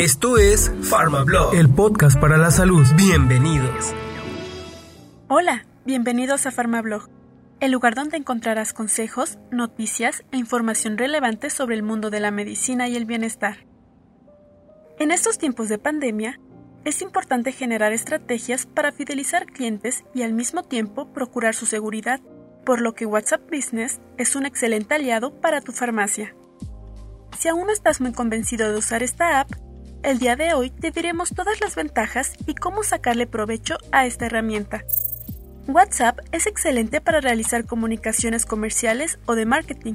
Esto es PharmaBlog, el podcast para la salud. Bienvenidos. Hola, bienvenidos a PharmaBlog, el lugar donde encontrarás consejos, noticias e información relevante sobre el mundo de la medicina y el bienestar. En estos tiempos de pandemia, es importante generar estrategias para fidelizar clientes y al mismo tiempo procurar su seguridad, por lo que WhatsApp Business es un excelente aliado para tu farmacia. Si aún no estás muy convencido de usar esta app, el día de hoy te diremos todas las ventajas y cómo sacarle provecho a esta herramienta. WhatsApp es excelente para realizar comunicaciones comerciales o de marketing,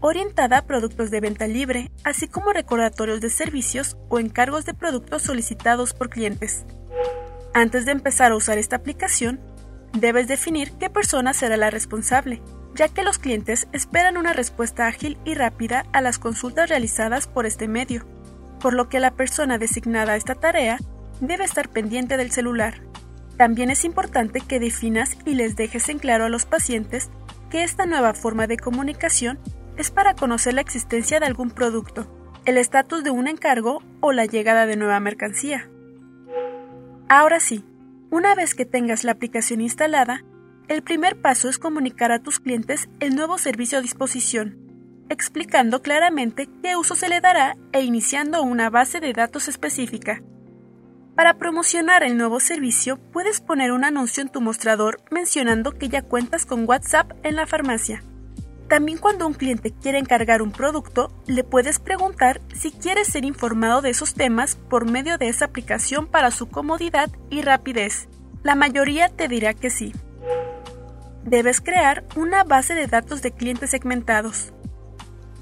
orientada a productos de venta libre, así como recordatorios de servicios o encargos de productos solicitados por clientes. Antes de empezar a usar esta aplicación, debes definir qué persona será la responsable, ya que los clientes esperan una respuesta ágil y rápida a las consultas realizadas por este medio, por lo que la persona designada a esta tarea debe estar pendiente del celular. También es importante que definas y les dejes en claro a los pacientes que esta nueva forma de comunicación es para conocer la existencia de algún producto, el estatus de un encargo o la llegada de nueva mercancía. Ahora sí, una vez que tengas la aplicación instalada, el primer paso es comunicar a tus clientes el nuevo servicio a disposición, explicando claramente qué uso se le dará e iniciando una base de datos específica. Para promocionar el nuevo servicio, puedes poner un anuncio en tu mostrador mencionando que ya cuentas con WhatsApp en la farmacia. También cuando un cliente quiere encargar un producto, le puedes preguntar si quiere ser informado de esos temas por medio de esa aplicación para su comodidad y rapidez. La mayoría te dirá que sí. Debes crear una base de datos de clientes segmentados.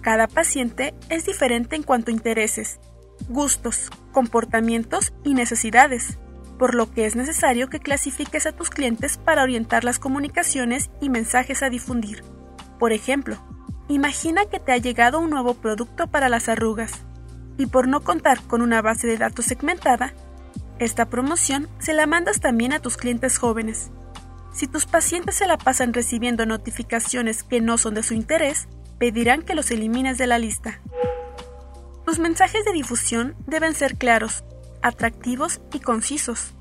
Cada paciente es diferente en cuanto a intereses, gustos, comportamientos y necesidades, por lo que es necesario que clasifiques a tus clientes para orientar las comunicaciones y mensajes a difundir. Por ejemplo, imagina que te ha llegado un nuevo producto para las arrugas y por no contar con una base de datos segmentada, esta promoción se la mandas también a tus clientes jóvenes. Si tus pacientes se la pasan recibiendo notificaciones que no son de su interés, pedirán que los elimines de la lista. Tus mensajes de difusión deben ser claros, atractivos y concisos.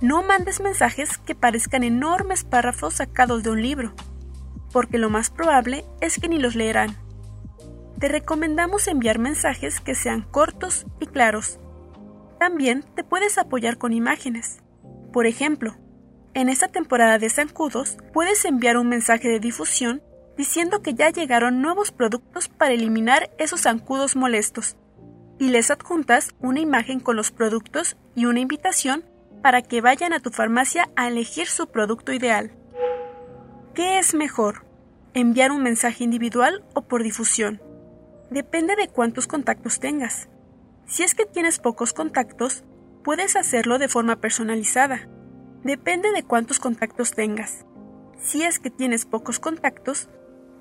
No mandes mensajes que parezcan enormes párrafos sacados de un libro porque lo más probable es que ni los leerán. Te recomendamos enviar mensajes que sean cortos y claros. También te puedes apoyar con imágenes. Por ejemplo, en esta temporada de zancudos puedes enviar un mensaje de difusión diciendo que ya llegaron nuevos productos para eliminar esos zancudos molestos y les adjuntas una imagen con los productos y una invitación para que vayan a tu farmacia a elegir su producto ideal. ¿Qué es mejor? ¿Enviar un mensaje individual o por difusión? Depende de cuántos contactos tengas. Si es que tienes pocos contactos, puedes hacerlo de forma personalizada. Depende de cuántos contactos tengas. Si es que tienes pocos contactos,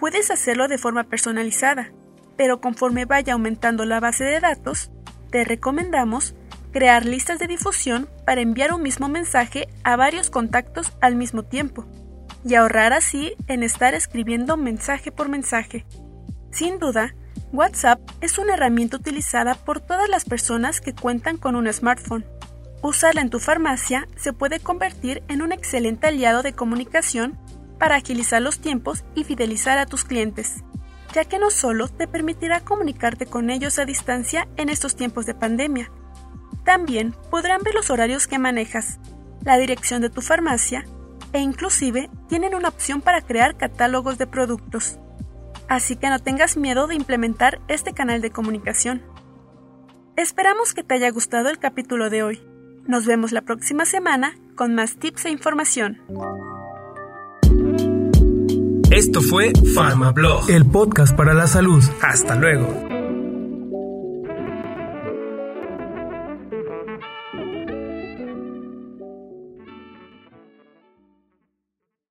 puedes hacerlo de forma personalizada, pero conforme vaya aumentando la base de datos, te recomendamos crear listas de difusión para enviar un mismo mensaje a varios contactos al mismo tiempo y ahorrar así en estar escribiendo mensaje por mensaje. Sin duda, WhatsApp es una herramienta utilizada por todas las personas que cuentan con un smartphone. Usarla en tu farmacia se puede convertir en un excelente aliado de comunicación para agilizar los tiempos y fidelizar a tus clientes, ya que no solo te permitirá comunicarte con ellos a distancia en estos tiempos de pandemia, también podrán ver los horarios que manejas, la dirección de tu farmacia e inclusive tienen una opción para crear catálogos de productos. Así que no tengas miedo de implementar este canal de comunicación. Esperamos que te haya gustado el capítulo de hoy. Nos vemos la próxima semana con más tips e información. Esto fue PharmaBlog, el podcast para la salud. Hasta luego.